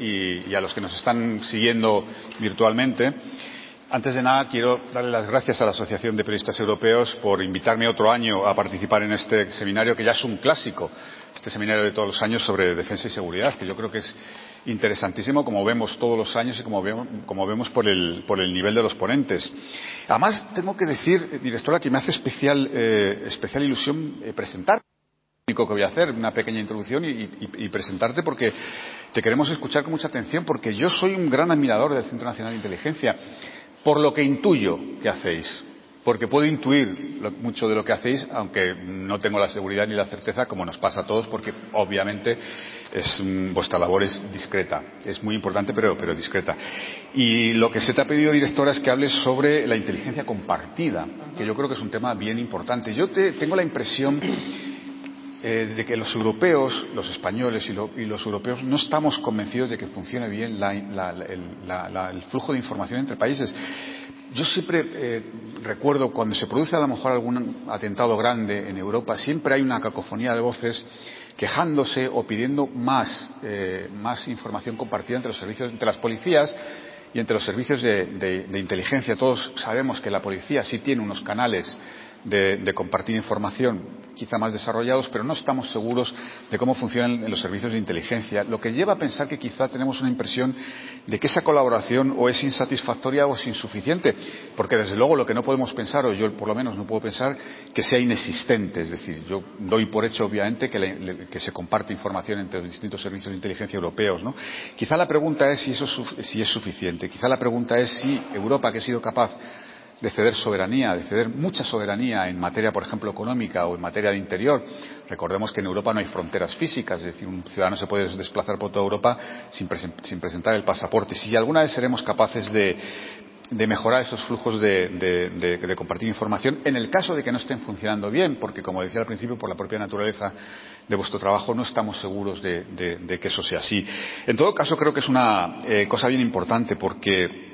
y, a los que nos están siguiendo virtualmente. Antes de nada, quiero darle las gracias a la Asociación de Periodistas Europeos por invitarme otro año a participar en este seminario, que ya es un clásico, este seminario de todos los años sobre defensa y seguridad, que yo creo que es interesantísimo, como vemos todos los años y como vemos, como vemos por, el, por, el, nivel de los ponentes. Además, tengo que decir, directora, que me hace especial, eh, especial ilusión eh, presentar único que voy a hacer, una pequeña introducción y, presentarte porque te queremos escuchar con mucha atención porque yo soy un gran admirador del Centro Nacional de Inteligencia por lo que intuyo que hacéis, porque puedo intuir mucho de lo que hacéis, aunque no tengo la seguridad ni la certeza, como nos pasa a todos, porque obviamente es, mm, vuestra labor es discreta, es muy importante, pero, pero discreta. Y lo que se te ha pedido, directora, es que hables sobre la inteligencia compartida, que yo creo que es un tema bien importante. Yo te, tengo la impresión eh, de que los europeos, los españoles y, lo, y, los europeos no estamos convencidos de que funcione bien la, el flujo de información entre países. Yo siempre eh, recuerdo cuando se produce a lo mejor algún atentado grande en Europa, siempre hay una cacofonía de voces quejándose o pidiendo más, eh, más información compartida entre los servicios, entre las policías y entre los servicios de inteligencia. Todos sabemos que la policía sí tiene unos canales de, compartir información quizá más desarrollados, pero no estamos seguros de cómo funcionan los servicios de inteligencia, lo que lleva a pensar que quizá tenemos una impresión de que esa colaboración o es insatisfactoria o es insuficiente, porque desde luego lo que no podemos pensar, o yo por lo menos no puedo pensar, que sea inexistente. Es decir, yo doy por hecho, obviamente, que se comparte información entre los distintos servicios de inteligencia europeos. ¿no? Quizá la pregunta es si eso si es suficiente. Quizá la pregunta es si Europa, que ha sido capaz de ceder soberanía, de ceder mucha soberanía en materia, por ejemplo, económica o en materia de interior. Recordemos que en Europa no hay fronteras físicas, es decir, un ciudadano se puede desplazar por toda Europa sin, presen sin presentar el pasaporte. Si alguna vez seremos capaces de, mejorar esos flujos de, compartir información en el caso de que no estén funcionando bien, porque, como decía al principio, por la propia naturaleza de vuestro trabajo no estamos seguros de, que eso sea así. En todo caso, creo que es una eh, cosa bien importante porque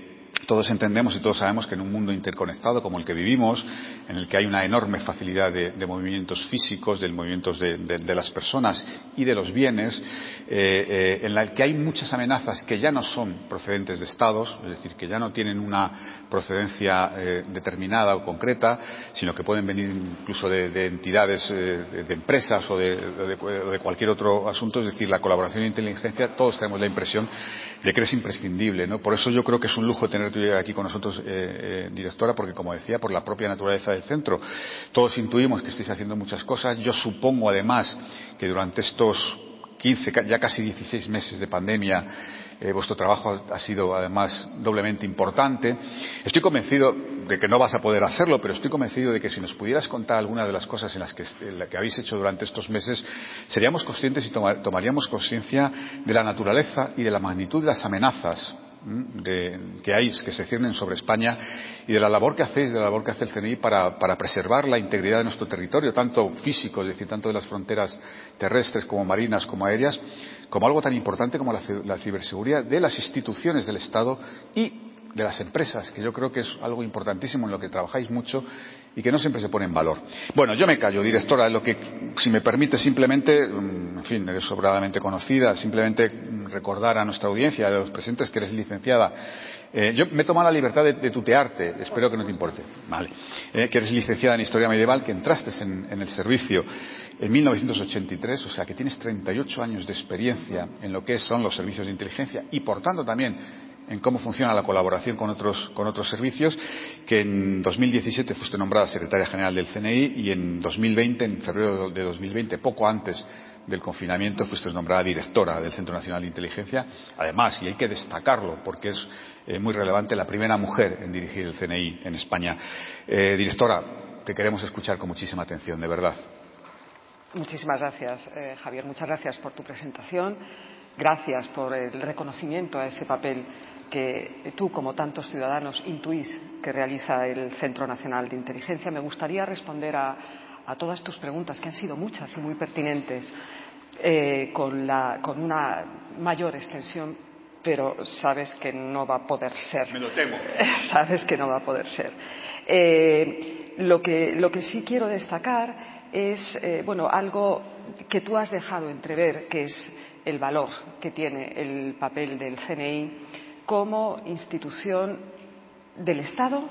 todos entendemos y todos sabemos que en un mundo interconectado como el que vivimos, en el que hay una enorme facilidad de, movimientos físicos, de movimientos de, las personas y de los bienes, eh, eh, en el que hay muchas amenazas que ya no son procedentes de Estados, es decir, que ya no tienen una procedencia eh, determinada o concreta, sino que pueden venir incluso de, entidades, de, empresas o de, cualquier otro asunto, es decir, la colaboración e inteligencia, todos tenemos la impresión de que es imprescindible. ¿no? Por eso yo creo que es un lujo tener tú aquí con nosotros, eh, eh, directora, porque como decía, por la propia naturaleza del centro, todos intuimos que estáis haciendo muchas cosas. Yo supongo, además, que durante estos 15, ya casi 16 meses de pandemia, eh, vuestro trabajo ha sido además doblemente importante. Estoy convencido de que no vas a poder hacerlo, pero estoy convencido de que si nos pudieras contar alguna de las cosas en las que, habéis hecho durante estos meses, seríamos conscientes y tomar, tomaríamos conciencia de la naturaleza y de la magnitud de las amenazas de, que hay, que se ciernen sobre España y de la labor que hacéis, de la labor que hace el CNI para, para preservar la integridad de nuestro territorio, tanto físico, es decir, tanto de las fronteras terrestres como marinas como aéreas, como algo tan importante como la, la ciberseguridad de las instituciones del Estado y de las empresas, que yo creo que es algo importantísimo en lo que trabajáis mucho y que no siempre se pone en valor. Bueno, yo me callo, directora, lo que, si me permite, simplemente, mm, en fin, eres sobradamente conocida, simplemente recordar a nuestra audiencia, a los presentes, que eres licenciada. Eh, yo me he tomado la libertad de, tutearte, espero que no te importe, vale. Eh, que eres licenciada en Historia Medieval, que entraste en, en el servicio en 1983, o sea que tienes 38 años de experiencia en lo que son los servicios de inteligencia y, por tanto, también en cómo funciona la colaboración con otros, con otros servicios, que en 2017 fuiste nombrada secretaria general del CNI y en 2020, en febrero de 2020, poco antes del confinamiento, fuiste nombrada directora del Centro Nacional de Inteligencia. Además, y hay que destacarlo porque es eh, muy relevante, la primera mujer en dirigir el CNI en España. Eh, directora, te queremos escuchar con muchísima atención, de verdad. Muchísimas gracias, eh, Javier. Muchas gracias por tu presentación. Gracias por el reconocimiento a ese papel que tú, como tantos ciudadanos, intuís que realiza el Centro Nacional de Inteligencia. Me gustaría responder a, a todas tus preguntas, que han sido muchas y muy pertinentes, eh, con, la, con una mayor extensión, pero sabes que no va a poder ser. Me lo temo. sabes que no va a poder ser. Eh, lo, que, lo que sí quiero destacar es, eh, bueno, algo que tú has dejado entrever, que es el valor que tiene el papel del CNI como institución del Estado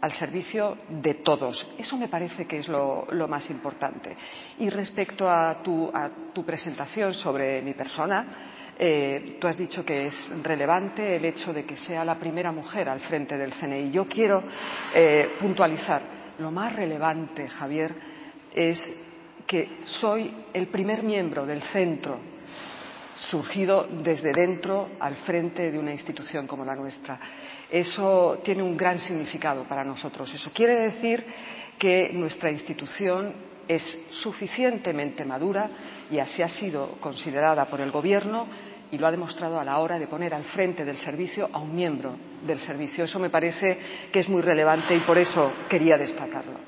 al servicio de todos. Eso me parece que es lo, más importante. Y respecto a tu, presentación sobre mi persona, eh, tú has dicho que es relevante el hecho de que sea la primera mujer al frente del CNI. Yo quiero eh, puntualizar, lo más relevante, Javier, es que soy el primer miembro del centro surgido desde dentro al frente de una institución como la nuestra. Eso tiene un gran significado para nosotros. Eso quiere decir que nuestra institución es suficientemente madura y así ha sido considerada por el Gobierno y lo ha demostrado a la hora de poner al frente del servicio a un miembro del servicio. Eso me parece que es muy relevante y por eso quería destacarlo.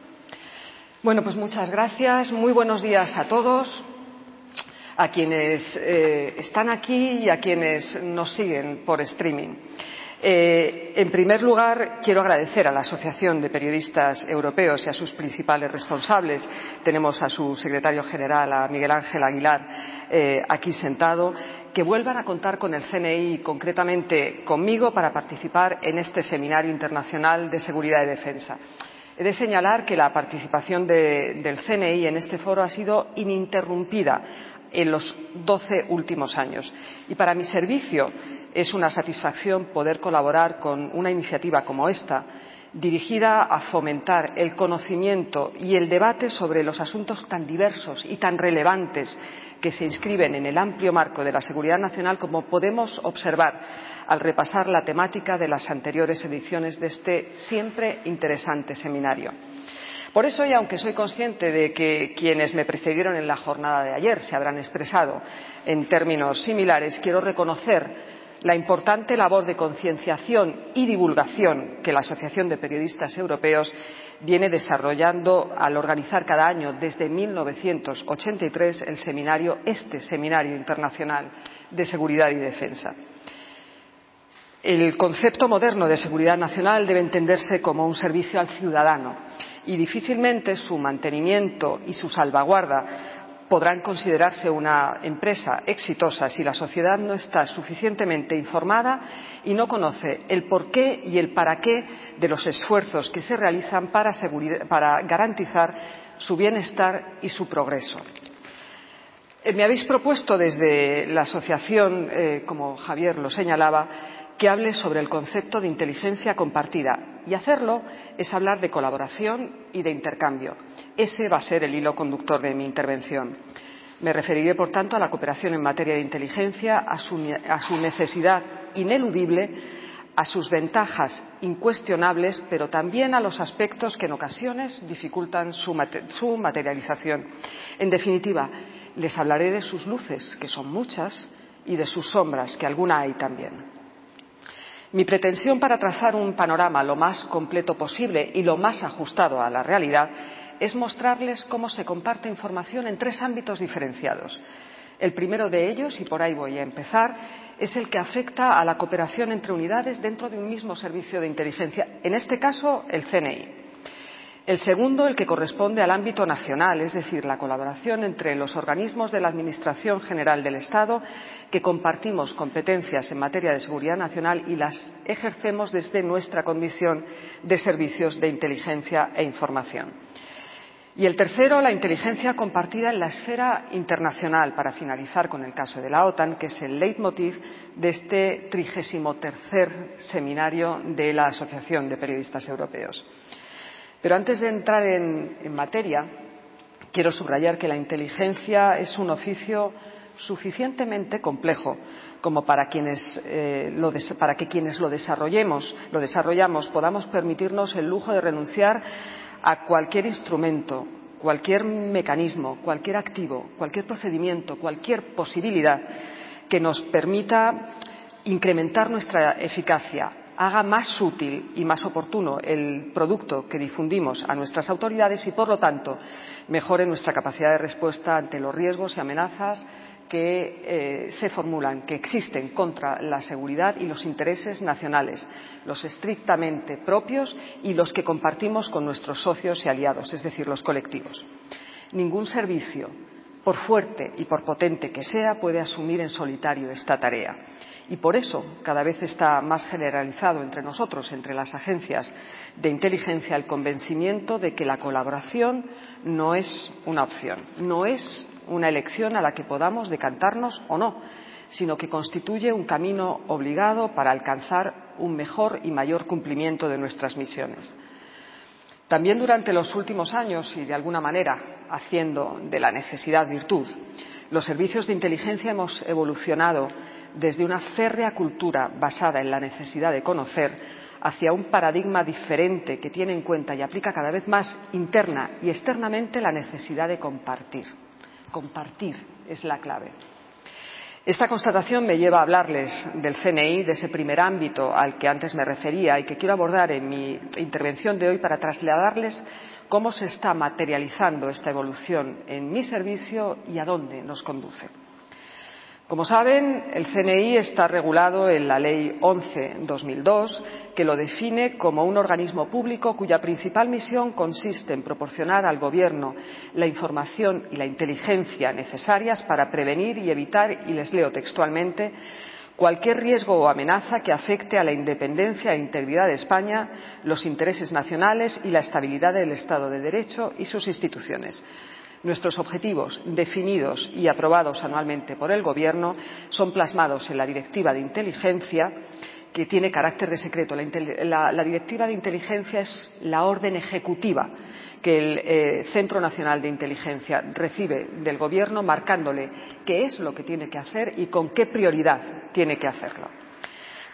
Bueno, pues muchas gracias. Muy buenos días a todos a quienes eh, están aquí y a quienes nos siguen por streaming. Eh, en primer lugar, quiero agradecer a la Asociación de Periodistas Europeos y a sus principales responsables. Tenemos a su secretario general, a Miguel Ángel Aguilar, eh, aquí sentado, que vuelvan a contar con el CNI concretamente conmigo para participar en este seminario internacional de seguridad y defensa. He de señalar que la participación del CNI en este foro ha sido ininterrumpida en los doce últimos años. Y para mi servicio es una satisfacción poder colaborar con una iniciativa como esta, dirigida a fomentar el conocimiento y el debate sobre los asuntos tan diversos y tan relevantes que se inscriben en el amplio marco de la seguridad nacional, como podemos observar al repasar la temática de las anteriores ediciones de este siempre interesante seminario. Por eso, y aunque soy consciente de que quienes me precedieron en la jornada de ayer se habrán expresado en términos similares, quiero reconocer la importante labor de concienciación y divulgación que la Asociación de Periodistas Europeos viene desarrollando al organizar cada año desde 1983 el seminario, este seminario internacional de seguridad y defensa. El concepto moderno de seguridad nacional debe entenderse como un servicio al ciudadano y difícilmente su mantenimiento y su salvaguarda podrán considerarse una empresa exitosa si la sociedad no está suficientemente informada y no conoce el porqué y el para qué de los esfuerzos que se realizan para, garantizar su bienestar y su progreso. Eh, me habéis propuesto desde la asociación, eh, como Javier lo señalaba, que hable sobre el concepto de inteligencia compartida y hacerlo es hablar de colaboración y de intercambio. Ese va a ser el hilo conductor de mi intervención. Me referiré, por tanto, a la cooperación en materia de inteligencia, a su, necesidad ineludible, a sus ventajas incuestionables, pero también a los aspectos que en ocasiones dificultan su materialización. En definitiva, les hablaré de sus luces, que son muchas, y de sus sombras, que alguna hay también. Mi pretensión para trazar un panorama lo más completo posible y lo más ajustado a la realidad es mostrarles cómo se comparte información en tres ámbitos diferenciados. El primero de ellos, y por ahí voy a empezar, es el que afecta a la cooperación entre unidades dentro de un mismo servicio de inteligencia, en este caso el CNI. El segundo, el que corresponde al ámbito nacional, es decir, la colaboración entre los organismos de la Administración General del Estado que compartimos competencias en materia de seguridad nacional y las ejercemos desde nuestra condición de servicios de inteligencia e información. Y el tercero, la inteligencia compartida en la esfera internacional, para finalizar con el caso de la OTAN, que es el leitmotiv de este trigésimo tercer seminario de la Asociación de Periodistas Europeos. Pero antes de entrar en, materia, quiero subrayar que la inteligencia es un oficio suficientemente complejo como para, eh, para que quienes lo desarrollemos, lo desarrollamos podamos permitirnos el lujo de renunciar a cualquier instrumento, cualquier mecanismo, cualquier activo, cualquier procedimiento, cualquier posibilidad que nos permita incrementar nuestra eficacia, haga más útil y más oportuno el producto que difundimos a nuestras autoridades y, por lo tanto, mejore nuestra capacidad de respuesta ante los riesgos y amenazas que eh, se formulan, que existen contra la seguridad y los intereses nacionales, los estrictamente propios y los que compartimos con nuestros socios y aliados, es decir, los colectivos. Ningún servicio, por fuerte y por potente que sea, puede asumir en solitario esta tarea. Y por eso cada vez está más generalizado entre nosotros, entre las agencias de inteligencia, el convencimiento de que la colaboración no es una opción, no es una elección a la que podamos decantarnos o no, sino que constituye un camino obligado para alcanzar un mejor y mayor cumplimiento de nuestras misiones. También durante los últimos años y de alguna manera haciendo de la necesidad virtud, los servicios de inteligencia hemos evolucionado desde una férrea cultura basada en la necesidad de conocer hacia un paradigma diferente que tiene en cuenta y aplica cada vez más interna y externamente la necesidad de compartir. Compartir es la clave. Esta constatación me lleva a hablarles del CNI, de ese primer ámbito al que antes me refería y que quiero abordar en mi intervención de hoy para trasladarles cómo se está materializando esta evolución en mi servicio y a dónde nos conduce. Como saben, el CNI está regulado en la Ley 11-2002, que lo define como un organismo público cuya principal misión consiste en proporcionar al Gobierno la información y la inteligencia necesarias para prevenir y evitar, y les leo textualmente, cualquier riesgo o amenaza que afecte a la independencia e integridad de España, los intereses nacionales y la estabilidad del Estado de Derecho y sus instituciones Nuestros objetivos, definidos y aprobados anualmente por el Gobierno, son plasmados en la Directiva de Inteligencia, que tiene carácter de secreto. La, Directiva de Inteligencia es la orden ejecutiva que el eh, Centro Nacional de Inteligencia recibe del Gobierno, marcándole qué es lo que tiene que hacer y con qué prioridad tiene que hacerlo.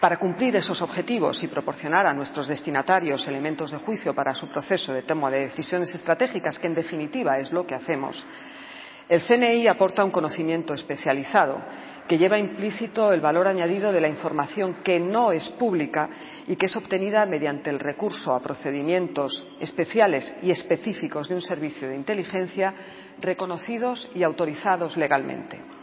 Para cumplir esos objetivos y proporcionar a nuestros destinatarios elementos de juicio para su proceso de toma de decisiones estratégicas, que en definitiva es lo que hacemos, el CNI aporta un conocimiento especializado que lleva implícito el valor añadido de la información que no es pública y que es obtenida mediante el recurso a procedimientos especiales y específicos de un servicio de inteligencia reconocidos y autorizados legalmente.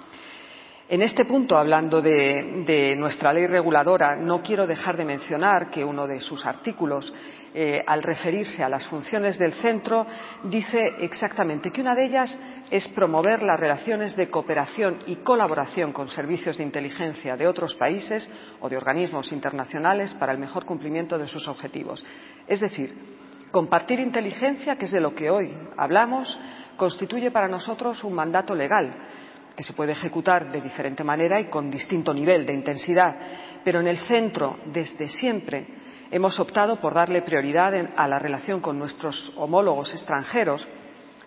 En este punto, hablando de, nuestra ley reguladora, no quiero dejar de mencionar que uno de sus artículos, eh, al referirse a las funciones del centro, dice exactamente que una de ellas es promover las relaciones de cooperación y colaboración con servicios de inteligencia de otros países o de organismos internacionales para el mejor cumplimiento de sus objetivos. Es decir, compartir inteligencia, que es de lo que hoy hablamos, constituye para nosotros un mandato legal que se puede ejecutar de diferente manera y con distinto nivel de intensidad, pero en el centro, desde siempre, hemos optado por darle prioridad a la relación con nuestros homólogos extranjeros,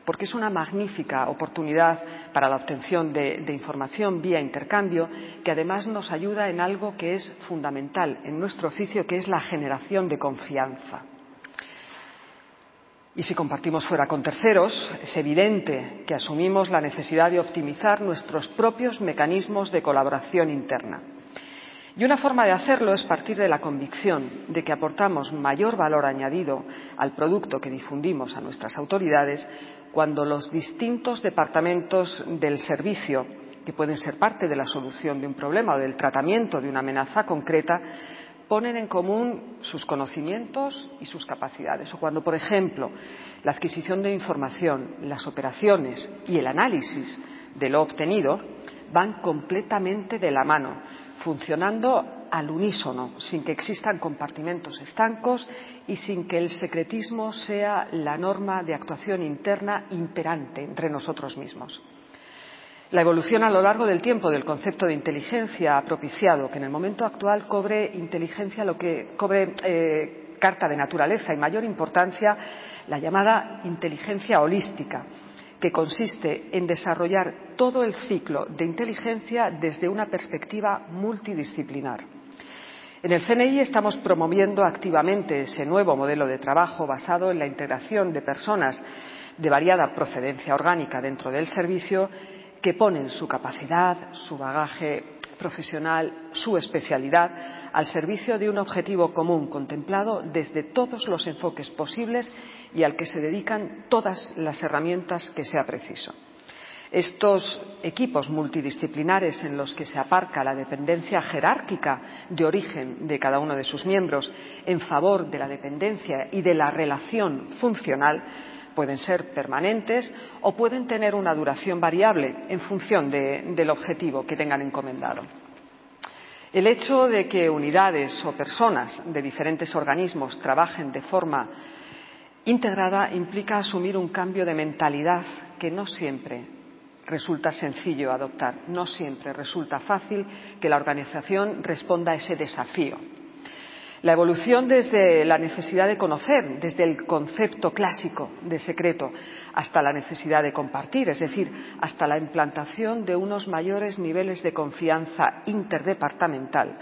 porque es una magnífica oportunidad para la obtención de, de, información vía intercambio, que además nos ayuda en algo que es fundamental en nuestro oficio, que es la generación de confianza. Y si compartimos fuera con terceros, es evidente que asumimos la necesidad de optimizar nuestros propios mecanismos de colaboración interna. Y una forma de hacerlo es partir de la convicción de que aportamos mayor valor añadido al producto que difundimos a nuestras autoridades cuando los distintos departamentos del servicio, que pueden ser parte de la solución de un problema o del tratamiento de una amenaza concreta, ponen en común sus conocimientos y sus capacidades. O cuando, por ejemplo, la adquisición de información, las operaciones y el análisis de lo obtenido van completamente de la mano, funcionando al unísono, sin que existan compartimentos estancos y sin que el secretismo sea la norma de actuación interna imperante entre nosotros mismos. La evolución a lo largo del tiempo del concepto de inteligencia ha propiciado que en el momento actual cobre inteligencia lo que cobre eh, carta de naturaleza y mayor importancia la llamada inteligencia holística, que consiste en desarrollar todo el ciclo de inteligencia desde una perspectiva multidisciplinar. En el CNI estamos promoviendo activamente ese nuevo modelo de trabajo basado en la integración de personas de variada procedencia orgánica dentro del servicio que ponen su capacidad, su bagaje profesional, su especialidad al servicio de un objetivo común contemplado desde todos los enfoques posibles y al que se dedican todas las herramientas que sea preciso. Estos equipos multidisciplinares en los que se aparca la dependencia jerárquica de origen de cada uno de sus miembros en favor de la dependencia y de la relación funcional pueden ser permanentes o pueden tener una duración variable en función del objetivo que tengan encomendado. El hecho de que unidades o personas de diferentes organismos trabajen de forma integrada implica asumir un cambio de mentalidad que no siempre resulta sencillo adoptar, no siempre resulta fácil que la organización responda a ese desafío. La evolución desde la necesidad de conocer, desde el concepto clásico de secreto, hasta la necesidad de compartir, es decir, hasta la implantación de unos mayores niveles de confianza interdepartamental,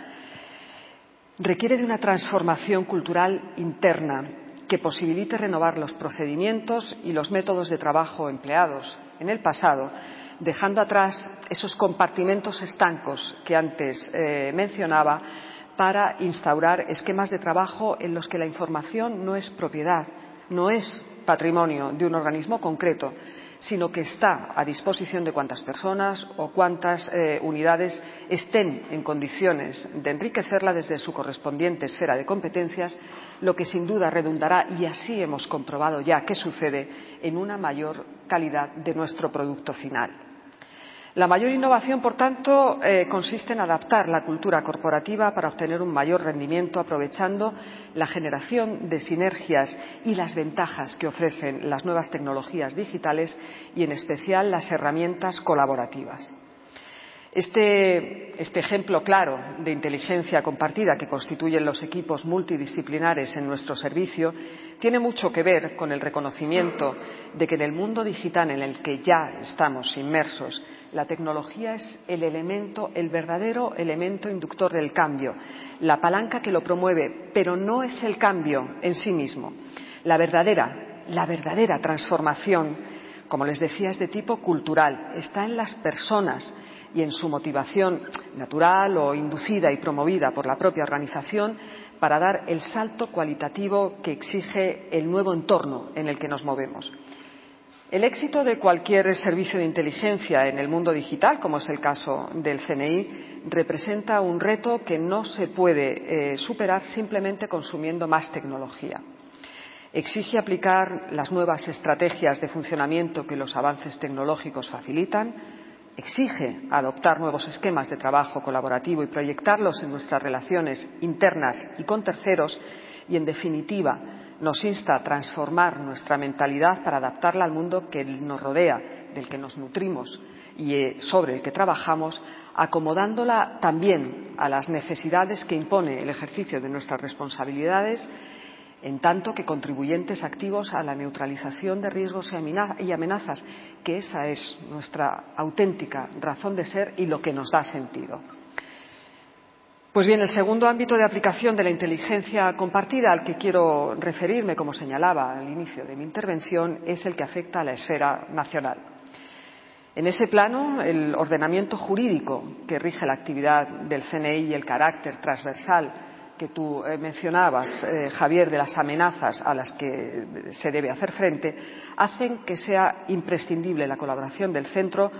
requiere de una transformación cultural interna que posibilite renovar los procedimientos y los métodos de trabajo empleados en el pasado, dejando atrás esos compartimentos estancos que antes eh, mencionaba para instaurar esquemas de trabajo en los que la información no es propiedad, no es patrimonio de un organismo concreto, sino que está a disposición de cuantas personas o cuantas eh, unidades estén en condiciones de enriquecerla desde su correspondiente esfera de competencias, lo que sin duda redundará, y así hemos comprobado ya que sucede, en una mayor calidad de nuestro producto final. La mayor innovación, por tanto, eh, consiste en adaptar la cultura corporativa para obtener un mayor rendimiento, aprovechando la generación de sinergias y las ventajas que ofrecen las nuevas tecnologías digitales y, en especial, las herramientas colaborativas. Este, este, ejemplo claro de inteligencia compartida que constituyen los equipos multidisciplinares en nuestro servicio tiene mucho que ver con el reconocimiento de que en el mundo digital en el que ya estamos inmersos la tecnología es el elemento, el verdadero elemento inductor del cambio, la palanca que lo promueve, pero no es el cambio en sí mismo. La verdadera, la verdadera transformación, como les decía, es de tipo cultural, está en las personas y en su motivación natural o inducida y promovida por la propia organización para dar el salto cualitativo que exige el nuevo entorno en el que nos movemos. El éxito de cualquier servicio de inteligencia en el mundo digital, como es el caso del CNI, representa un reto que no se puede eh, superar simplemente consumiendo más tecnología. Exige aplicar las nuevas estrategias de funcionamiento que los avances tecnológicos facilitan, exige adoptar nuevos esquemas de trabajo colaborativo y proyectarlos en nuestras relaciones internas y con terceros y, en definitiva, nos insta a transformar nuestra mentalidad para adaptarla al mundo que nos rodea, del que nos nutrimos y eh, sobre el que trabajamos, acomodándola también a las necesidades que impone el ejercicio de nuestras responsabilidades, en tanto que contribuyentes activos a la neutralización de riesgos y amenazas, que esa es nuestra auténtica razón de ser y lo que nos da sentido. Pues bien, el segundo ámbito de aplicación de la inteligencia compartida al que quiero referirme, como señalaba al inicio de mi intervención, es el que afecta a la esfera nacional. En ese plano, el ordenamiento jurídico que rige la actividad del CNI y el carácter transversal que tú eh, mencionabas, eh, Javier, de las amenazas a las que se debe hacer frente, hacen que sea imprescindible la colaboración del centro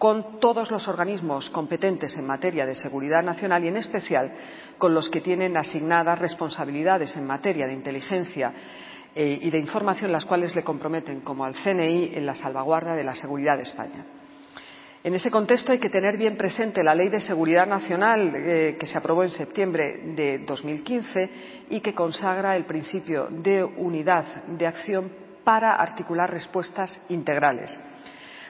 con todos los organismos competentes en materia de seguridad nacional y, en especial, con los que tienen asignadas responsabilidades en materia de inteligencia eh, y de información, las cuales le comprometen, como al CNI, en la salvaguarda de la seguridad de España. En ese contexto hay que tener bien presente la Ley de Seguridad Nacional eh, que se aprobó en septiembre de 2015 y que consagra el principio de unidad de acción para articular respuestas integrales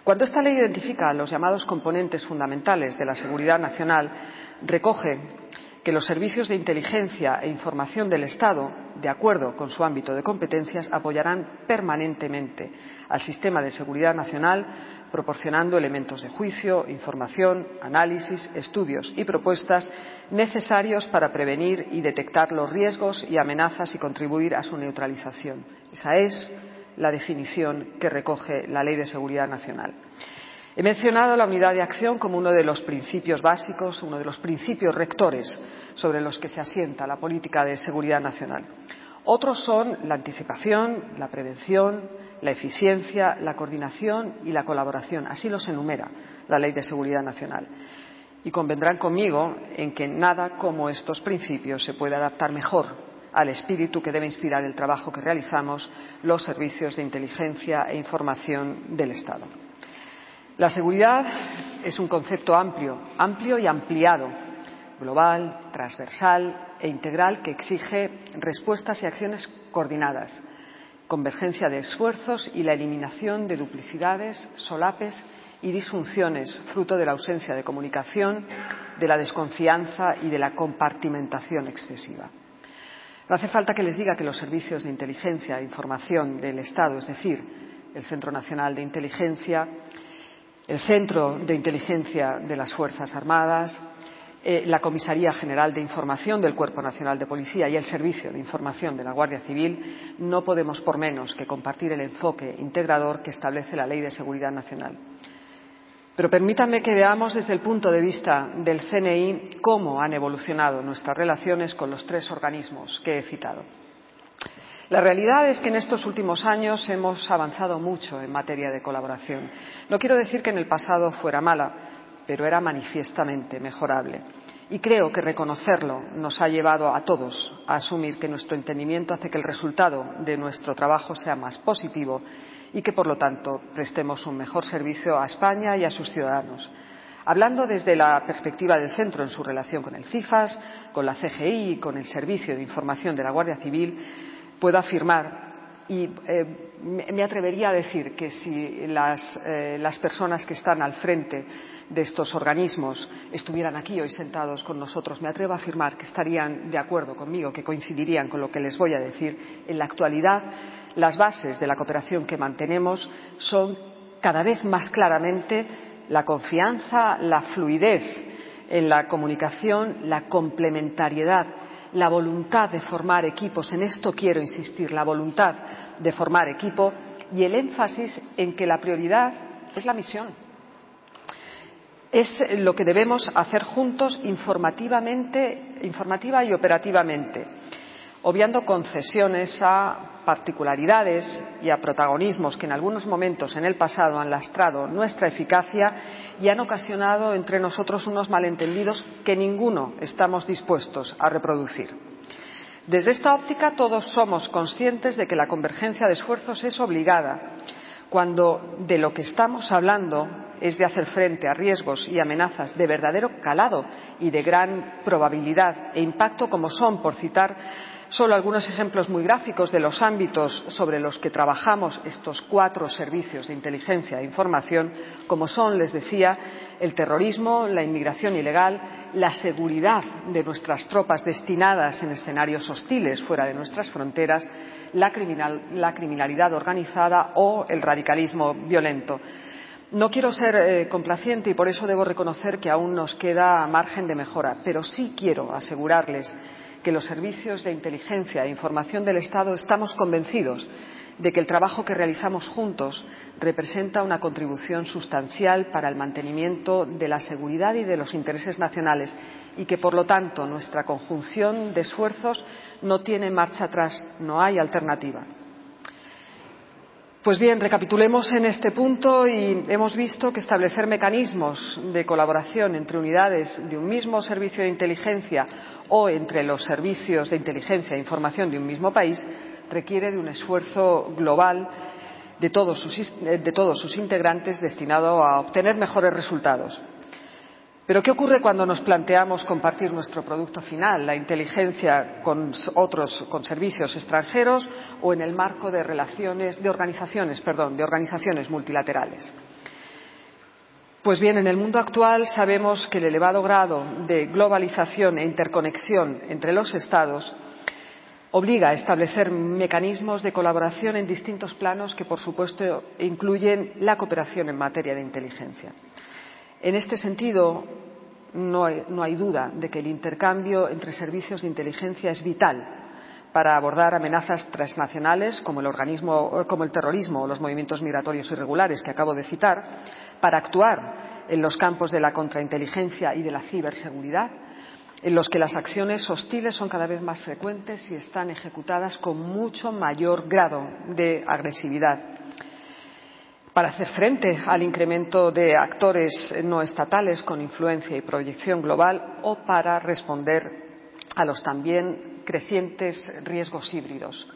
cuando esta ley identifica los llamados componentes fundamentales de la seguridad nacional, recoge que los servicios de inteligencia e información del Estado, de acuerdo con su ámbito de competencias, apoyarán permanentemente al sistema de seguridad nacional, proporcionando elementos de juicio, información, análisis, estudios y propuestas necesarios para prevenir y detectar los riesgos y amenazas y contribuir a su neutralización. Esa es la definición que recoge la Ley de Seguridad Nacional. He mencionado la unidad de acción como uno de los principios básicos, uno de los principios rectores sobre los que se asienta la política de seguridad nacional. Otros son la anticipación, la prevención, la eficiencia, la coordinación y la colaboración. Así los enumera la Ley de Seguridad Nacional. Y convendrán conmigo en que nada como estos principios se puede adaptar mejor al espíritu que debe inspirar el trabajo que realizamos los servicios de inteligencia e información del Estado. La seguridad es un concepto amplio, amplio y ampliado, global, transversal e integral que exige respuestas y acciones coordinadas, convergencia de esfuerzos y la eliminación de duplicidades, solapes y disfunciones, fruto de la ausencia de comunicación, de la desconfianza y de la compartimentación excesiva. No hace falta que les diga que los servicios de inteligencia e información del Estado, es decir, el Centro Nacional de Inteligencia, el Centro de Inteligencia de las Fuerzas Armadas, eh, la Comisaría General de Información del Cuerpo Nacional de Policía y el Servicio de Información de la Guardia Civil, no podemos por menos que compartir el enfoque integrador que establece la Ley de Seguridad Nacional. Pero permítanme que veamos desde el punto de vista del CNI cómo han evolucionado nuestras relaciones con los tres organismos que he citado. La realidad es que en estos últimos años hemos avanzado mucho en materia de colaboración. No quiero decir que en el pasado fuera mala, pero era manifiestamente mejorable. Y creo que reconocerlo nos ha llevado a todos a asumir que nuestro entendimiento hace que el resultado de nuestro trabajo sea más positivo y que, por lo tanto, prestemos un mejor servicio a España y a sus ciudadanos. Hablando desde la perspectiva del centro en su relación con el CIFAS, con la CGI y con el Servicio de Información de la Guardia Civil, puedo afirmar y eh, me atrevería a decir que si las, eh, las personas que están al frente de estos organismos estuvieran aquí hoy sentados con nosotros, me atrevo a afirmar que estarían de acuerdo conmigo, que coincidirían con lo que les voy a decir. En la actualidad, las bases de la cooperación que mantenemos son cada vez más claramente la confianza, la fluidez en la comunicación, la complementariedad, la voluntad de formar equipos. En esto quiero insistir, la voluntad de formar equipo y el énfasis en que la prioridad es la misión. Es lo que debemos hacer juntos informativamente, informativa y operativamente obviando concesiones a particularidades y a protagonismos que en algunos momentos en el pasado han lastrado nuestra eficacia y han ocasionado entre nosotros unos malentendidos que ninguno estamos dispuestos a reproducir. Desde esta óptica todos somos conscientes de que la convergencia de esfuerzos es obligada cuando de lo que estamos hablando es de hacer frente a riesgos y amenazas de verdadero calado y de gran probabilidad e impacto como son, por citar solo algunos ejemplos muy gráficos de los ámbitos sobre los que trabajamos estos cuatro servicios de inteligencia e información, como son, les decía, el terrorismo, la inmigración ilegal, la seguridad de nuestras tropas destinadas en escenarios hostiles fuera de nuestras fronteras, la, criminal, la criminalidad organizada o el radicalismo violento. No quiero ser eh, complaciente y por eso debo reconocer que aún nos queda margen de mejora, pero sí quiero asegurarles que los servicios de inteligencia e información del Estado estamos convencidos de que el trabajo que realizamos juntos representa una contribución sustancial para el mantenimiento de la seguridad y de los intereses nacionales y que, por lo tanto, nuestra conjunción de esfuerzos no tiene marcha atrás, no hay alternativa. Pues bien, recapitulemos en este punto y hemos visto que establecer mecanismos de colaboración entre unidades de un mismo servicio de inteligencia o entre los servicios de inteligencia e información de un mismo país requiere de un esfuerzo global de todos sus, de todos sus integrantes destinado a obtener mejores resultados. Pero ¿qué ocurre cuando nos planteamos compartir nuestro producto final, la inteligencia, con otros, con servicios extranjeros o en el marco de relaciones, de organizaciones, perdón, de organizaciones multilaterales? Pues bien, en el mundo actual sabemos que el elevado grado de globalización e interconexión entre los Estados obliga a establecer mecanismos de colaboración en distintos planos que, por supuesto, incluyen la cooperación en materia de inteligencia. En este sentido, no hay, duda de que el intercambio entre servicios de inteligencia es vital para abordar amenazas transnacionales como el terrorismo o los movimientos migratorios irregulares que acabo de citar, para actuar en los campos de la contrainteligencia y de la ciberseguridad, en los que las acciones hostiles son cada vez más frecuentes y están ejecutadas con mucho mayor grado de agresividad. Para hacer frente al incremento de actores no estatales con influencia y proyección global o para responder a los también crecientes riesgos híbridos.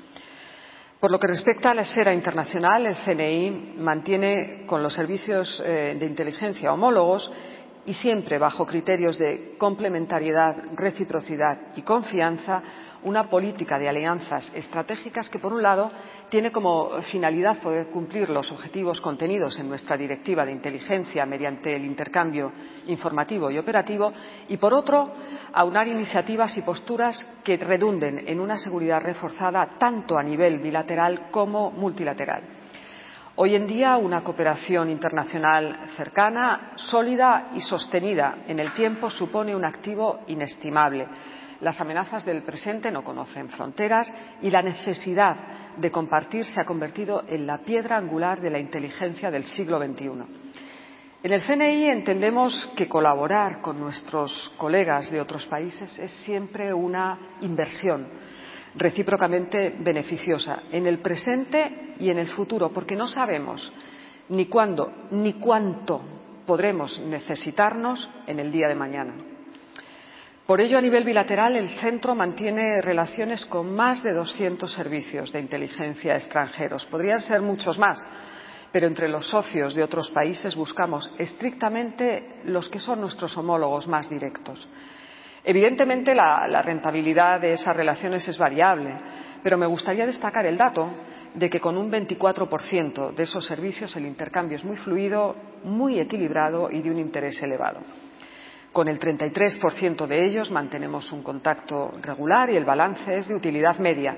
Por lo que respecta a la esfera internacional, el CNI mantiene con los servicios eh, de inteligencia homólogos y siempre bajo criterios de complementariedad, reciprocidad y confianza una política de alianzas estratégicas que, por un lado, tiene como finalidad poder cumplir los objetivos contenidos en nuestra directiva de inteligencia mediante el intercambio informativo y operativo y, por otro, aunar iniciativas y posturas que redunden en una seguridad reforzada tanto a nivel bilateral como multilateral. Hoy en día, una cooperación internacional cercana, sólida y sostenida en el tiempo supone un activo inestimable las amenazas del presente no conocen fronteras y la necesidad de compartir se ha convertido en la piedra angular de la inteligencia del siglo XXI. En el CNI entendemos que colaborar con nuestros colegas de otros países es siempre una inversión recíprocamente beneficiosa en el presente y en el futuro, porque no sabemos ni cuándo ni cuánto podremos necesitarnos en el día de mañana. Por ello, a nivel bilateral, el Centro mantiene relaciones con más de 200 servicios de inteligencia extranjeros. Podrían ser muchos más, pero entre los socios de otros países buscamos estrictamente los que son nuestros homólogos más directos. Evidentemente, la, rentabilidad de esas relaciones es variable, pero me gustaría destacar el dato de que con un 24% de esos servicios el intercambio es muy fluido, muy equilibrado y de un interés elevado. Con el 33% de ellos mantenemos un contacto regular y el balance es de utilidad media.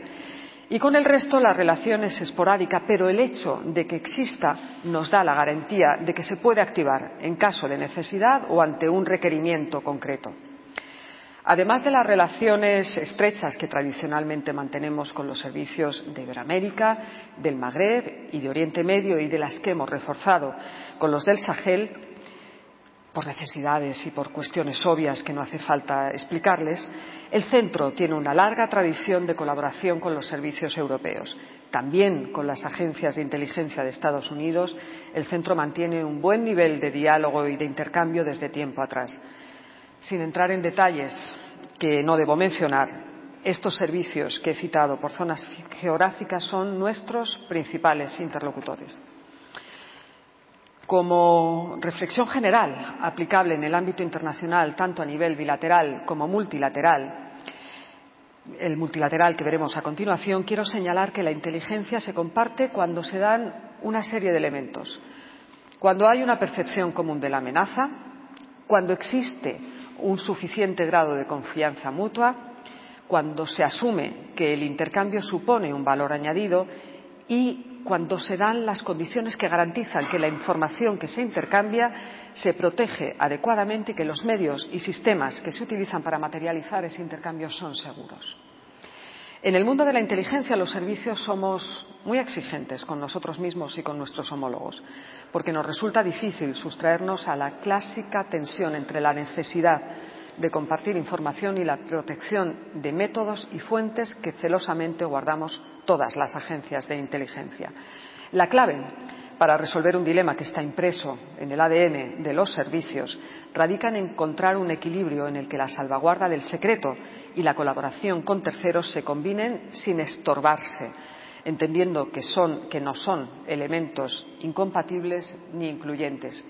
Y con el resto la relación es esporádica, pero el hecho de que exista nos da la garantía de que se puede activar en caso de necesidad o ante un requerimiento concreto. Además de las relaciones estrechas que tradicionalmente mantenemos con los servicios de Iberoamérica, del Magreb y de Oriente Medio y de las que hemos reforzado con los del Sahel, por necesidades y por cuestiones obvias que no hace falta explicarles, el centro tiene una larga tradición de colaboración con los servicios europeos. También con las agencias de inteligencia de Estados Unidos, el centro mantiene un buen nivel de diálogo y de intercambio desde tiempo atrás. Sin entrar en detalles que no debo mencionar, estos servicios que he citado por zonas geográficas son nuestros principales interlocutores. Como reflexión general aplicable en el ámbito internacional, tanto a nivel bilateral como multilateral, el multilateral que veremos a continuación, quiero señalar que la inteligencia se comparte cuando se dan una serie de elementos. Cuando hay una percepción común de la amenaza, cuando existe un suficiente grado de confianza mutua, cuando se asume que el intercambio supone un valor añadido y cuando se dan las condiciones que garantizan que la información que se intercambia se protege adecuadamente y que los medios y sistemas que se utilizan para materializar ese intercambio son seguros. En el mundo de la inteligencia, los servicios somos muy exigentes con nosotros mismos y con nuestros homólogos, porque nos resulta difícil sustraernos a la clásica tensión entre la necesidad de compartir información y la protección de métodos y fuentes que celosamente guardamos todas las agencias de inteligencia. La clave para resolver un dilema que está impreso en el ADN de los servicios radica en encontrar un equilibrio en el que la salvaguarda del secreto y la colaboración con terceros se combinen sin estorbarse, entendiendo que, son, que no son elementos incompatibles ni incluyentes.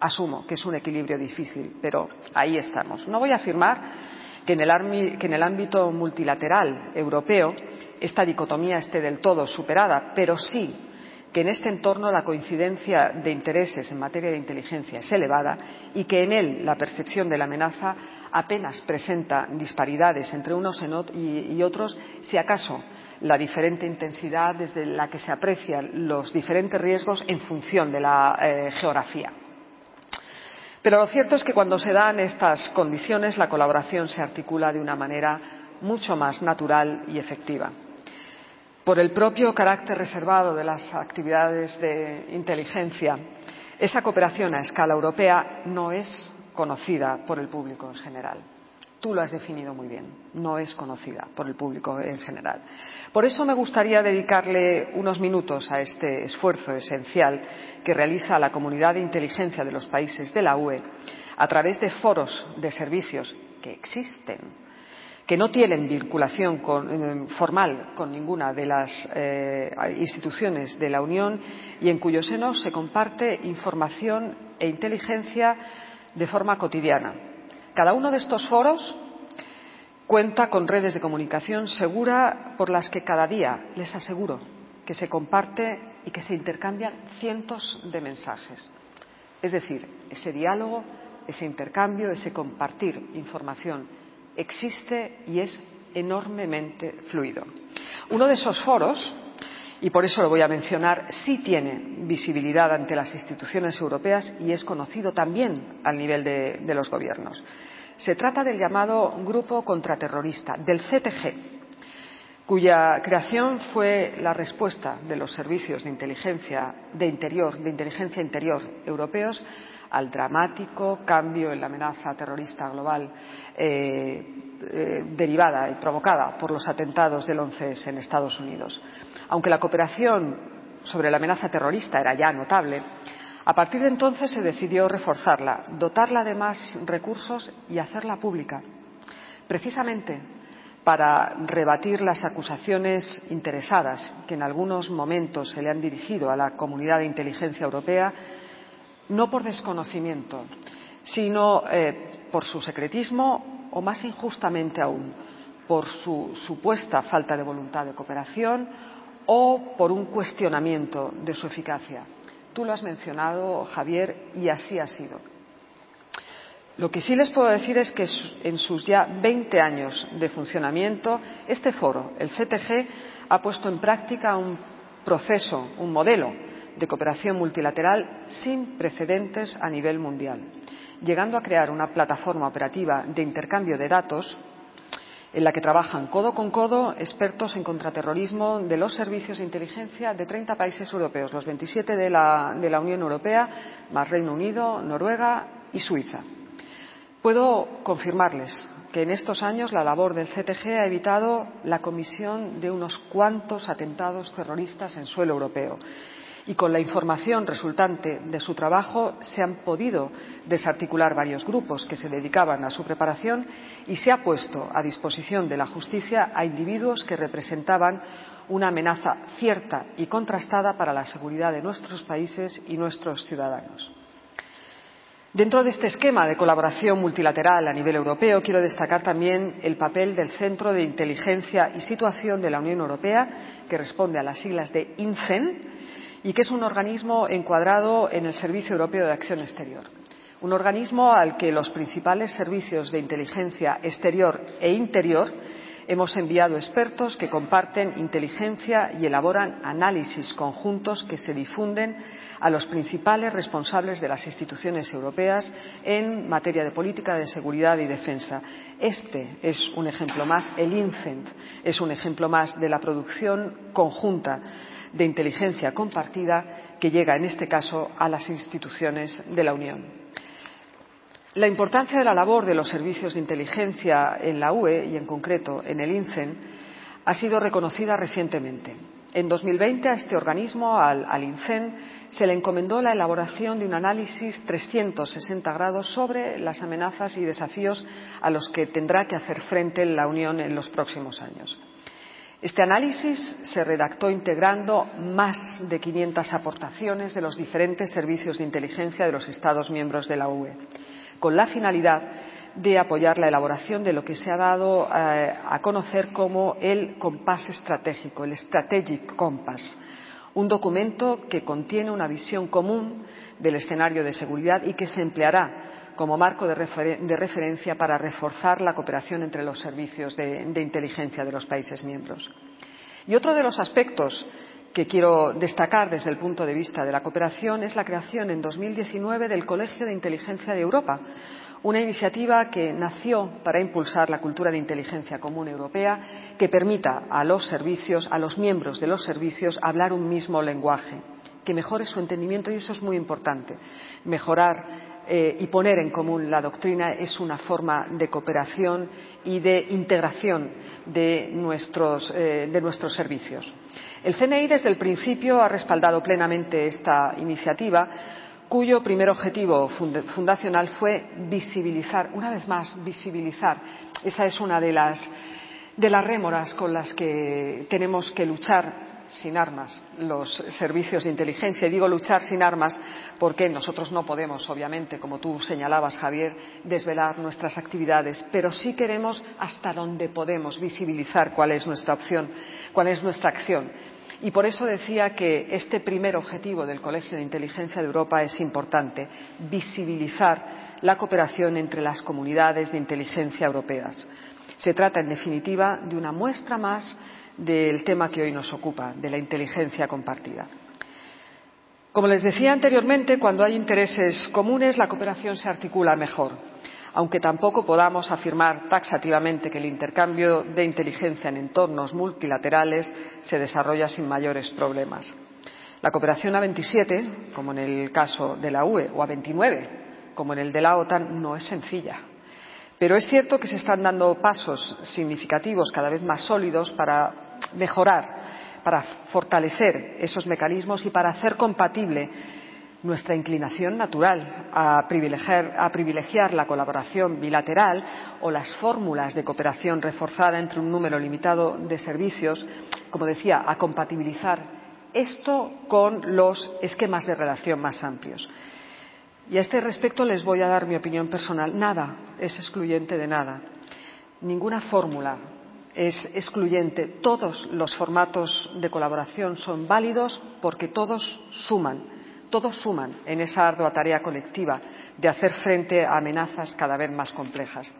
Asumo que es un equilibrio difícil, pero ahí estamos. No voy a afirmar que en el, que en el ámbito multilateral europeo esta dicotomía esté del todo superada, pero sí que en este entorno la coincidencia de intereses en materia de inteligencia es elevada y que en él la percepción de la amenaza apenas presenta disparidades entre unos y otros, si acaso la diferente intensidad desde la que se aprecian los diferentes riesgos en función de la eh, geografía. Pero lo cierto es que cuando se dan estas condiciones la colaboración se articula de una manera mucho más natural y efectiva. Por el propio carácter reservado de las actividades de inteligencia, esa cooperación a escala europea no es conocida por el público en general. Tú lo has definido muy bien, no es conocida por el público en general. Por eso me gustaría dedicarle unos minutos a este esfuerzo esencial que realiza la comunidad de inteligencia de los países de la UE a través de foros de servicios que existen que no tienen vinculación con, formal con ninguna de las eh, instituciones de la Unión y en cuyo seno se comparte información e inteligencia de forma cotidiana. Cada uno de estos foros cuenta con redes de comunicación segura por las que cada día, les aseguro, que se comparte y que se intercambian cientos de mensajes. Es decir, ese diálogo, ese intercambio, ese compartir información existe y es enormemente fluido. Uno de esos foros, y por eso lo voy a mencionar, sí tiene visibilidad ante las instituciones europeas y es conocido también al nivel de, los gobiernos. Se trata del llamado Grupo Contraterrorista, del CTG, cuya creación fue la respuesta de los servicios de inteligencia de interior, de inteligencia interior europeos al dramático cambio en la amenaza terrorista global derivada y provocada por los atentados del 11S en Estados Unidos. Aunque la cooperación sobre la amenaza terrorista era ya notable, a partir de entonces se decidió reforzarla, dotarla de más recursos y hacerla pública, precisamente para rebatir las acusaciones interesadas que en algunos momentos se le han dirigido a la comunidad de inteligencia europea no por desconocimiento, sino eh, por su secretismo o, más injustamente aún, por su supuesta falta de voluntad de cooperación o por un cuestionamiento de su eficacia. Tú lo has mencionado, Javier, y así ha sido. Lo que sí les puedo decir es que en sus ya 20 años de funcionamiento, este foro, el CTG, ha puesto en práctica un proceso, un modelo de cooperación multilateral sin precedentes a nivel mundial, llegando a crear una plataforma operativa de intercambio de datos en la que trabajan codo con codo expertos en contraterrorismo de los servicios de inteligencia de 30 países europeos, los 27 de la, de la Unión Europea, más Reino Unido, Noruega y Suiza. Puedo confirmarles que en estos años la labor del CTG ha evitado la comisión de unos cuantos atentados terroristas en suelo europeo y con la información resultante de su trabajo se han podido desarticular varios grupos que se dedicaban a su preparación y se ha puesto a disposición de la justicia a individuos que representaban una amenaza cierta y contrastada para la seguridad de nuestros países y nuestros ciudadanos. Dentro de este esquema de colaboración multilateral a nivel europeo, quiero destacar también el papel del Centro de Inteligencia y Situación de la Unión Europea, que responde a las siglas de INCEN, y que es un organismo encuadrado en el Servicio Europeo de Acción Exterior. Un organismo al que los principales servicios de inteligencia exterior e interior hemos enviado expertos que comparten inteligencia y elaboran análisis conjuntos que se difunden a los principales responsables de las instituciones europeas en materia de política de seguridad y defensa. Este es un ejemplo más, el INCENT es un ejemplo más de la producción conjunta de inteligencia compartida que llega, en este caso, a las instituciones de la Unión. La importancia de la labor de los servicios de inteligencia en la UE y, en concreto, en el INCEN ha sido reconocida recientemente. En 2020 a este organismo, al, al INCEN, se le encomendó la elaboración de un análisis 360 grados sobre las amenazas y desafíos a los que tendrá que hacer frente la Unión en los próximos años. Este análisis se redactó integrando más de 500 aportaciones de los diferentes servicios de inteligencia de los Estados miembros de la UE, con la finalidad de apoyar la elaboración de lo que se ha dado eh, a conocer como el compás estratégico, el Strategic Compass, un documento que contiene una visión común del escenario de seguridad y que se empleará como marco de, referencia para reforzar la cooperación entre los servicios de, de inteligencia de los países miembros. Y otro de los aspectos que quiero destacar desde el punto de vista de la cooperación es la creación en 2019 del Colegio de Inteligencia de Europa, una iniciativa que nació para impulsar la cultura de inteligencia común europea que permita a los servicios, a los miembros de los servicios, hablar un mismo lenguaje, que mejore su entendimiento y eso es muy importante. Mejorar eh, y poner en común la doctrina es una forma de cooperación y de integración de nuestros, eh, de nuestros servicios. El CNI desde el principio ha respaldado plenamente esta iniciativa cuyo primer objetivo fundacional fue visibilizar, una vez más, visibilizar. Esa es una de las, de las rémoras con las que tenemos que luchar sin armas los servicios de inteligencia. Y digo luchar sin armas porque nosotros no podemos, obviamente, como tú señalabas, Javier, desvelar nuestras actividades, pero sí queremos, hasta donde podemos, visibilizar cuál es nuestra opción, cuál es nuestra acción. Y por eso decía que este primer objetivo del Colegio de Inteligencia de Europa es importante, visibilizar la cooperación entre las comunidades de inteligencia europeas. Se trata, en definitiva, de una muestra más del tema que hoy nos ocupa, de la inteligencia compartida. Como les decía anteriormente, cuando hay intereses comunes, la cooperación se articula mejor, aunque tampoco podamos afirmar taxativamente que el intercambio de inteligencia en entornos multilaterales se desarrolla sin mayores problemas. La cooperación a 27, como en el caso de la UE, o a 29, como en el de la OTAN, no es sencilla pero es cierto que se están dando pasos significativos, cada vez más sólidos, para mejorar, para fortalecer esos mecanismos y para hacer compatible nuestra inclinación natural a privilegiar, la colaboración bilateral o las fórmulas de cooperación reforzada entre un número limitado de servicios, como decía, a compatibilizar esto con los esquemas de relación más amplios. Y a este respecto les voy a dar mi opinión personal. Nada es excluyente de nada. Ninguna fórmula es excluyente. Todos los formatos de colaboración son válidos porque todos suman, todos suman en esa ardua tarea colectiva de hacer frente a amenazas cada vez más complejas.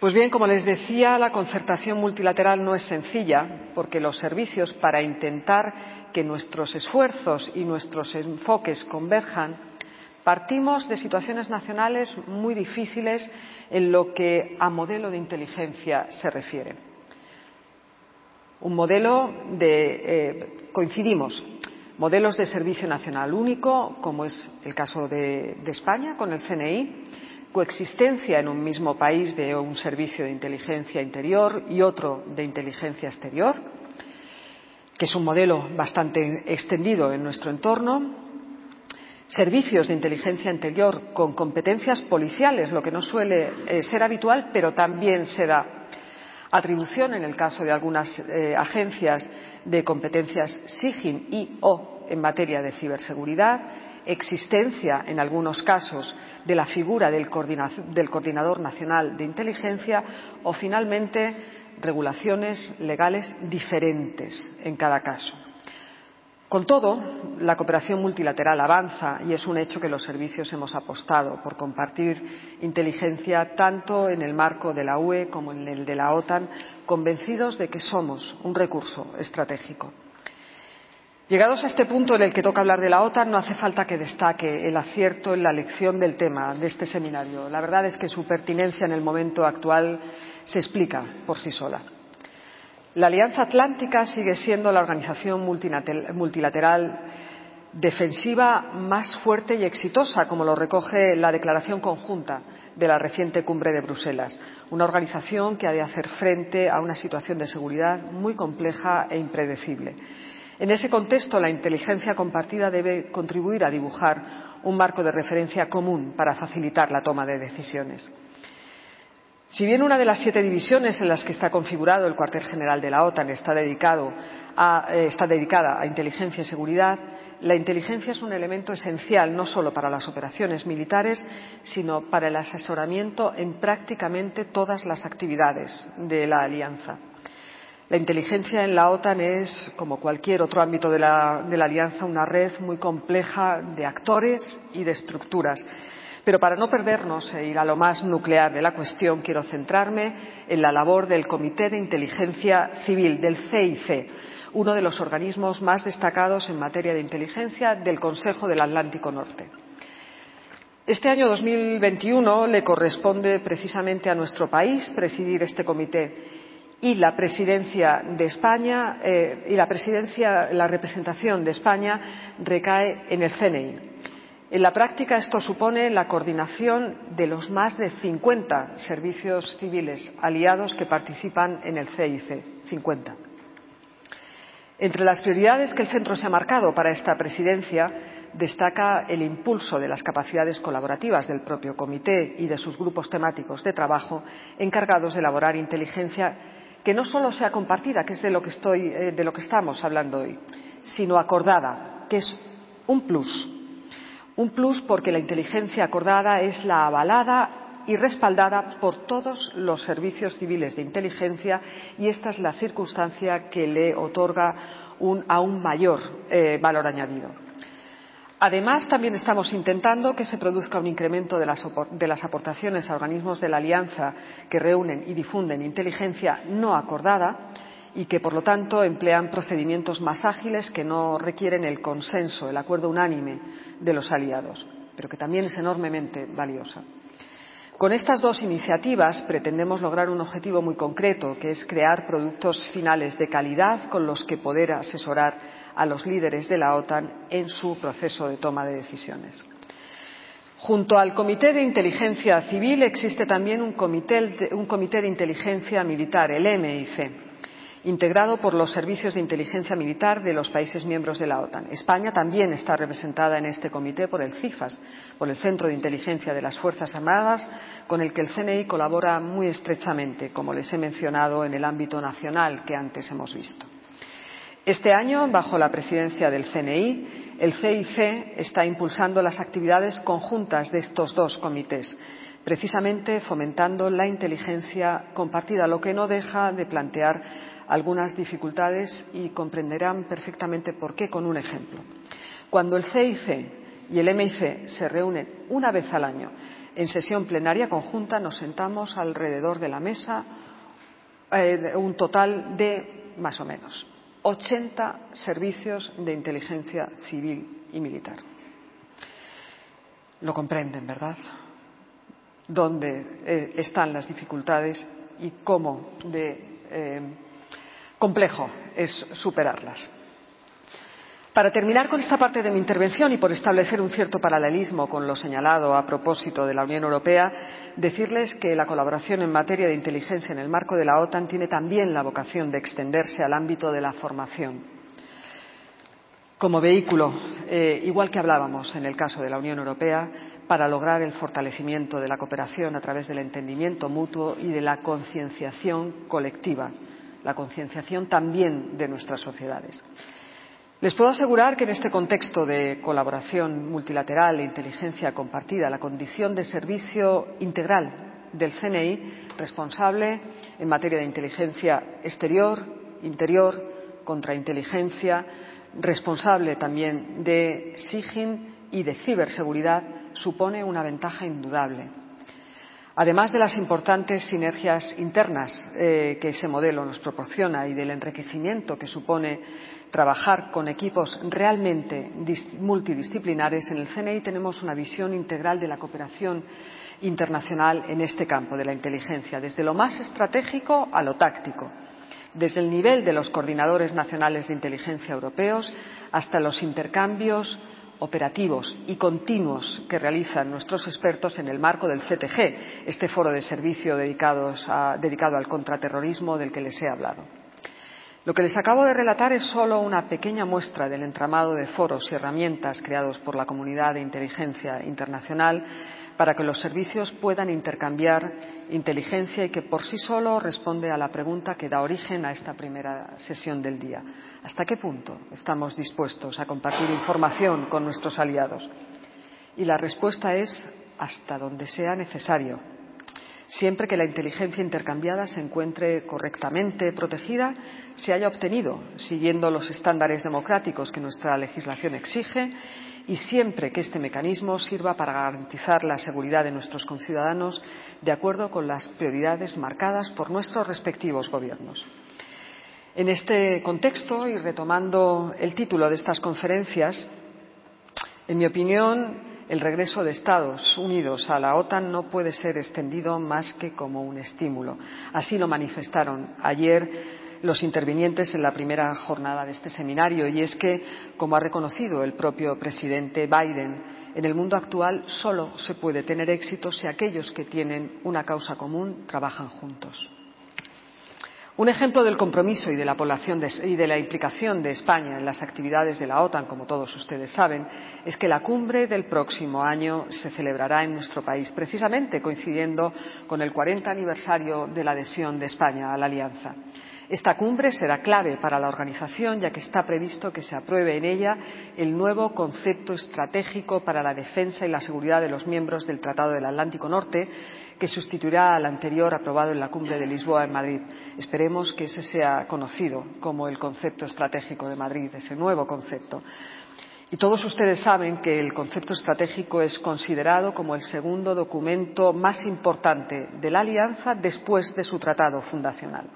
Pues bien, como les decía, la concertación multilateral no es sencilla porque los servicios, para intentar que nuestros esfuerzos y nuestros enfoques converjan, Partimos de situaciones nacionales muy difíciles en lo que a modelo de inteligencia se refiere. Un modelo de eh, coincidimos modelos de servicio nacional único, como es el caso de, de España con el CNI, coexistencia en un mismo país de un servicio de inteligencia interior y otro de inteligencia exterior, que es un modelo bastante extendido en nuestro entorno, servicios de inteligencia interior con competencias policiales, lo que no suele eh, ser habitual, pero también se da atribución en el caso de algunas eh, agencias de competencias SIGIN y o en materia de ciberseguridad, existencia en algunos casos de la figura del coordinador nacional de inteligencia o finalmente regulaciones legales diferentes en cada caso. Con todo, la cooperación multilateral avanza y es un hecho que los servicios hemos apostado por compartir inteligencia tanto en el marco de la UE como en el de la OTAN, convencidos de que somos un recurso estratégico. Llegados a este punto en el que toca hablar de la OTAN, no hace falta que destaque el acierto en la elección del tema de este seminario. La verdad es que su pertinencia en el momento actual se explica por sí sola. La Alianza Atlántica sigue siendo la organización multilateral defensiva más fuerte y exitosa, como lo recoge la declaración conjunta de la reciente cumbre de Bruselas. Una organización que ha de hacer frente a una situación de seguridad muy compleja e impredecible. En ese contexto, la inteligencia compartida debe contribuir a dibujar un marco de referencia común para facilitar la toma de decisiones. Si bien una de las siete divisiones en las que está configurado el cuartel general de la OTAN eh, está dedicada a inteligencia y seguridad, la inteligencia es un elemento esencial no solo para las operaciones militares, sino para el asesoramiento en prácticamente todas las actividades de la alianza. La inteligencia en la OTAN es, como cualquier otro ámbito de la alianza, una red muy compleja de actores y de estructuras pero para no perdernos e ir a lo más nuclear de la cuestión, quiero centrarme en la labor del Comité de Inteligencia Civil, del CIC, uno de los organismos más destacados en materia de inteligencia del Consejo del Atlántico Norte. Este año 2021 le corresponde precisamente a nuestro país presidir este comité y la presidencia de España eh, y la presidencia, la representación de España recae en el CNI. En la práctica, esto supone la coordinación de los más de 50 servicios civiles aliados que participan en el CIC. 50. Entre las prioridades que el Centro se ha marcado para esta presidencia destaca el impulso de las capacidades colaborativas del propio comité y de sus grupos temáticos de trabajo encargados de elaborar inteligencia que no solo sea compartida, que es de lo que, eh, de lo que estamos hablando hoy, sino acordada, que es un plus. Un plus porque la inteligencia acordada es la avalada y respaldada por todos los servicios civiles de inteligencia y esta es la circunstancia que le otorga un aún mayor eh, valor añadido. Además, también estamos intentando que se produzca un incremento de las, de las, aportaciones a organismos de la Alianza que reúnen y difunden inteligencia no acordada y que, por lo tanto, emplean procedimientos más ágiles que no requieren el consenso, el acuerdo unánime de los aliados, pero que también es enormemente valiosa. Con estas dos iniciativas pretendemos lograr un objetivo muy concreto, que es crear productos finales de calidad con los que poder asesorar a los líderes de la OTAN en su proceso de toma de decisiones. Junto al Comité de Inteligencia Civil existe también un comité, un comité de inteligencia militar, el MIC integrado por los servicios de inteligencia militar de los países miembros de la OTAN. España también está representada en este comité por el CIFAS, por el Centro de Inteligencia de las Fuerzas Armadas, con el que el CNI colabora muy estrechamente, como les he mencionado, en el ámbito nacional que antes hemos visto. Este año, bajo la presidencia del CNI, el CIC está impulsando las actividades conjuntas de estos dos comités, precisamente fomentando la inteligencia compartida, lo que no deja de plantear algunas dificultades y comprenderán perfectamente por qué con un ejemplo. Cuando el CIC y el MIC se reúnen una vez al año en sesión plenaria conjunta, nos sentamos alrededor de la mesa eh, un total de más o menos 80 servicios de inteligencia civil y militar. Lo comprenden, ¿verdad? Dónde eh, están las dificultades y cómo de eh, complejo es superarlas. Para terminar con esta parte de mi intervención y por establecer un cierto paralelismo con lo señalado a propósito de la Unión Europea, decirles que la colaboración en materia de inteligencia en el marco de la OTAN tiene también la vocación de extenderse al ámbito de la formación. Como vehículo, eh, igual que hablábamos en el caso de la Unión Europea, para lograr el fortalecimiento de la cooperación a través del entendimiento mutuo y de la concienciación colectiva la concienciación también de nuestras sociedades. Les puedo asegurar que en este contexto de colaboración multilateral e inteligencia compartida, la condición de servicio integral del CNI, responsable en materia de inteligencia exterior, interior, contrainteligencia, responsable también de SIGIN y de ciberseguridad, supone una ventaja indudable además de las importantes sinergias internas eh, que ese modelo nos proporciona y del enriquecimiento que supone trabajar con equipos realmente multidisciplinares, en el CNI tenemos una visión integral de la cooperación internacional en este campo de la inteligencia, desde lo más estratégico a lo táctico, desde el nivel de los coordinadores nacionales de inteligencia europeos hasta los intercambios operativos y continuos que realizan nuestros expertos en el marco del CTG, este foro de servicio dedicado al contraterrorismo del que les he hablado. Lo que les acabo de relatar es solo una pequeña muestra del entramado de foros y herramientas creados por la comunidad de inteligencia internacional para que los servicios puedan intercambiar inteligencia y que por sí solo responde a la pregunta que da origen a esta primera sesión del día. ¿Hasta qué punto estamos dispuestos a compartir información con nuestros aliados? Y la respuesta es hasta donde sea necesario, siempre que la inteligencia intercambiada se encuentre correctamente protegida, se haya obtenido siguiendo los estándares democráticos que nuestra legislación exige y siempre que este mecanismo sirva para garantizar la seguridad de nuestros conciudadanos de acuerdo con las prioridades marcadas por nuestros respectivos gobiernos. En este contexto y retomando el título de estas conferencias, en mi opinión, el regreso de Estados Unidos a la OTAN no puede ser extendido más que como un estímulo. Así lo manifestaron ayer los intervinientes en la primera jornada de este seminario y es que, como ha reconocido el propio presidente Biden, en el mundo actual solo se puede tener éxito si aquellos que tienen una causa común trabajan juntos. Un ejemplo del compromiso y de, la población y de la implicación de España en las actividades de la OTAN, como todos ustedes saben, es que la cumbre del próximo año se celebrará en nuestro país, precisamente coincidiendo con el 40 aniversario de la adhesión de España a la Alianza. Esta cumbre será clave para la organización, ya que está previsto que se apruebe en ella el nuevo concepto estratégico para la defensa y la seguridad de los miembros del Tratado del Atlántico Norte, que sustituirá al anterior aprobado en la cumbre de Lisboa en Madrid. Esperemos que ese sea conocido como el concepto estratégico de Madrid, ese nuevo concepto. Y todos ustedes saben que el concepto estratégico es considerado como el segundo documento más importante de la Alianza después de su tratado fundacional.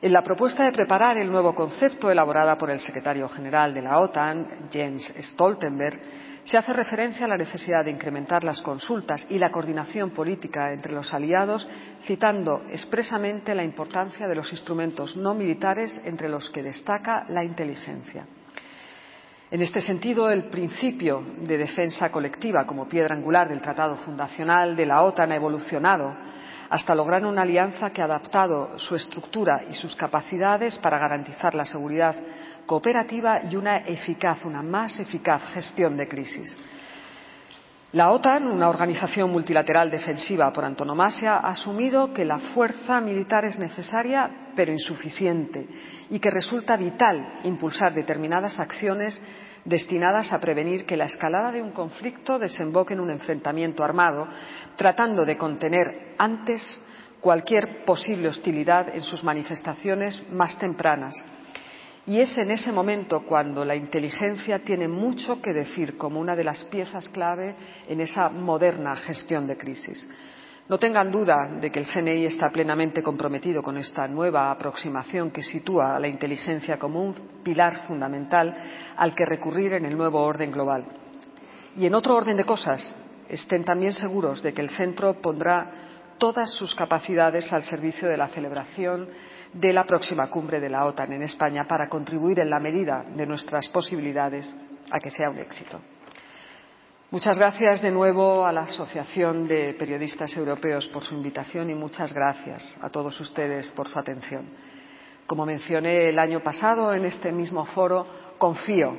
En la propuesta de preparar el nuevo concepto elaborada por el secretario general de la OTAN, Jens Stoltenberg, se hace referencia a la necesidad de incrementar las consultas y la coordinación política entre los aliados, citando expresamente la importancia de los instrumentos no militares entre los que destaca la inteligencia. En este sentido, el principio de defensa colectiva como piedra angular del Tratado Fundacional de la OTAN ha evolucionado hasta lograr una alianza que ha adaptado su estructura y sus capacidades para garantizar la seguridad cooperativa y una eficaz, una más eficaz gestión de crisis. La OTAN, una organización multilateral defensiva por antonomasia, ha asumido que la fuerza militar es necesaria pero insuficiente y que resulta vital impulsar determinadas acciones destinadas a prevenir que la escalada de un conflicto desemboque en un enfrentamiento armado, tratando de contener antes cualquier posible hostilidad en sus manifestaciones más tempranas y es en ese momento cuando la inteligencia tiene mucho que decir como una de las piezas clave en esa moderna gestión de crisis. No tengan duda de que el CNI está plenamente comprometido con esta nueva aproximación que sitúa a la inteligencia como un pilar fundamental al que recurrir en el nuevo orden global. Y en otro orden de cosas, estén también seguros de que el centro pondrá todas sus capacidades al servicio de la celebración de la próxima cumbre de la OTAN en España para contribuir en la medida de nuestras posibilidades a que sea un éxito. Muchas gracias de nuevo a la Asociación de Periodistas Europeos por su invitación y muchas gracias a todos ustedes por su atención. Como mencioné el año pasado en este mismo foro, confío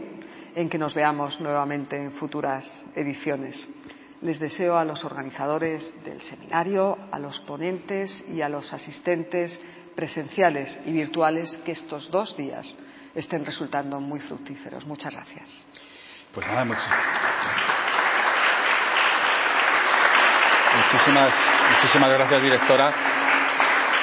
en que nos veamos nuevamente en futuras ediciones. Les deseo a los organizadores del seminario, a los ponentes y a los asistentes presenciales y virtuales que estos dos días estén resultando muy fructíferos. Muchas gracias. Pues nada, Muchísimas, muchísimas gracias, directora.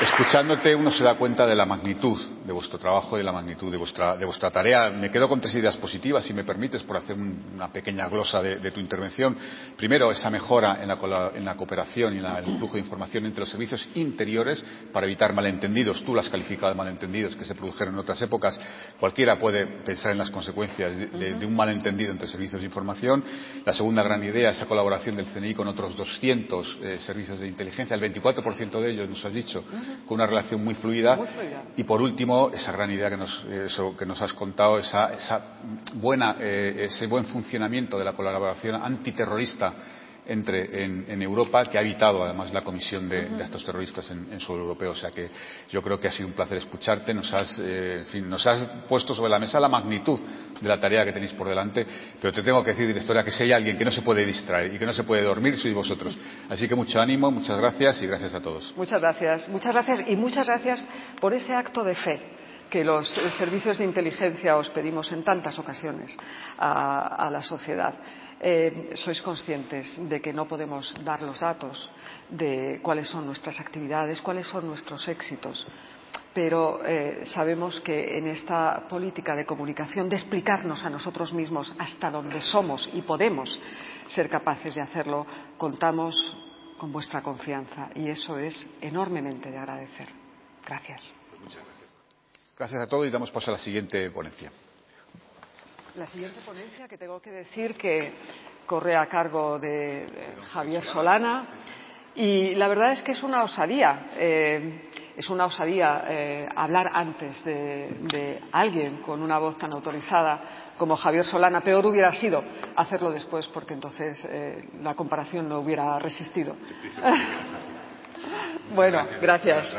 Escuchándote uno se da cuenta de la magnitud de vuestro trabajo y de la magnitud de vuestra, de vuestra tarea. Me quedo con tres ideas positivas, si me permites, por hacer una pequeña glosa de, tu intervención. Primero, esa mejora en la, en la cooperación y en el flujo de información entre los servicios interiores para evitar malentendidos. Tú las has de malentendidos que se produjeron en otras épocas. Cualquiera puede pensar en las consecuencias de, un malentendido entre servicios de información. La segunda gran idea, esa colaboración del CNI con otros 200 eh, servicios de inteligencia. El 24% de ellos, nos has dicho, con una relación muy fluida. Y por último, esa gran idea que nos, que nos has contado, esa, esa buena, eh, ese buen funcionamiento de la colaboración antiterrorista entre en, Europa, que ha evitado además la comisión de, estos terroristas en, suelo europeo. O sea que yo creo que ha sido un placer escucharte. Nos has, eh, en fin, nos has puesto sobre la mesa la magnitud de la tarea que tenéis por delante. Pero te tengo que decir, directora, que si hay alguien que no se puede distraer y que no se puede dormir, sois vosotros. Así que mucho ánimo, muchas gracias y gracias a todos. Muchas gracias. Muchas gracias y muchas gracias por ese acto de fe que los servicios de inteligencia os pedimos en tantas ocasiones a la sociedad. Eh, sois conscientes de que no podemos dar los datos de cuáles son nuestras actividades, cuáles son nuestros éxitos, pero eh, sabemos que en esta política de comunicación, de explicarnos a nosotros mismos hasta dónde somos y podemos ser capaces de hacerlo, contamos con vuestra confianza y eso es enormemente de agradecer. Gracias. Muchas gracias. Gracias a todos y damos paso a la siguiente ponencia. La siguiente ponencia que tengo que decir que corre a cargo de eh, Javier Solana y la verdad es que es una osadía, eh, es una osadía eh, hablar antes de, alguien con una voz tan autorizada como Javier Solana. Peor hubiera sido hacerlo después porque entonces la comparación no hubiera resistido. bueno, gracias.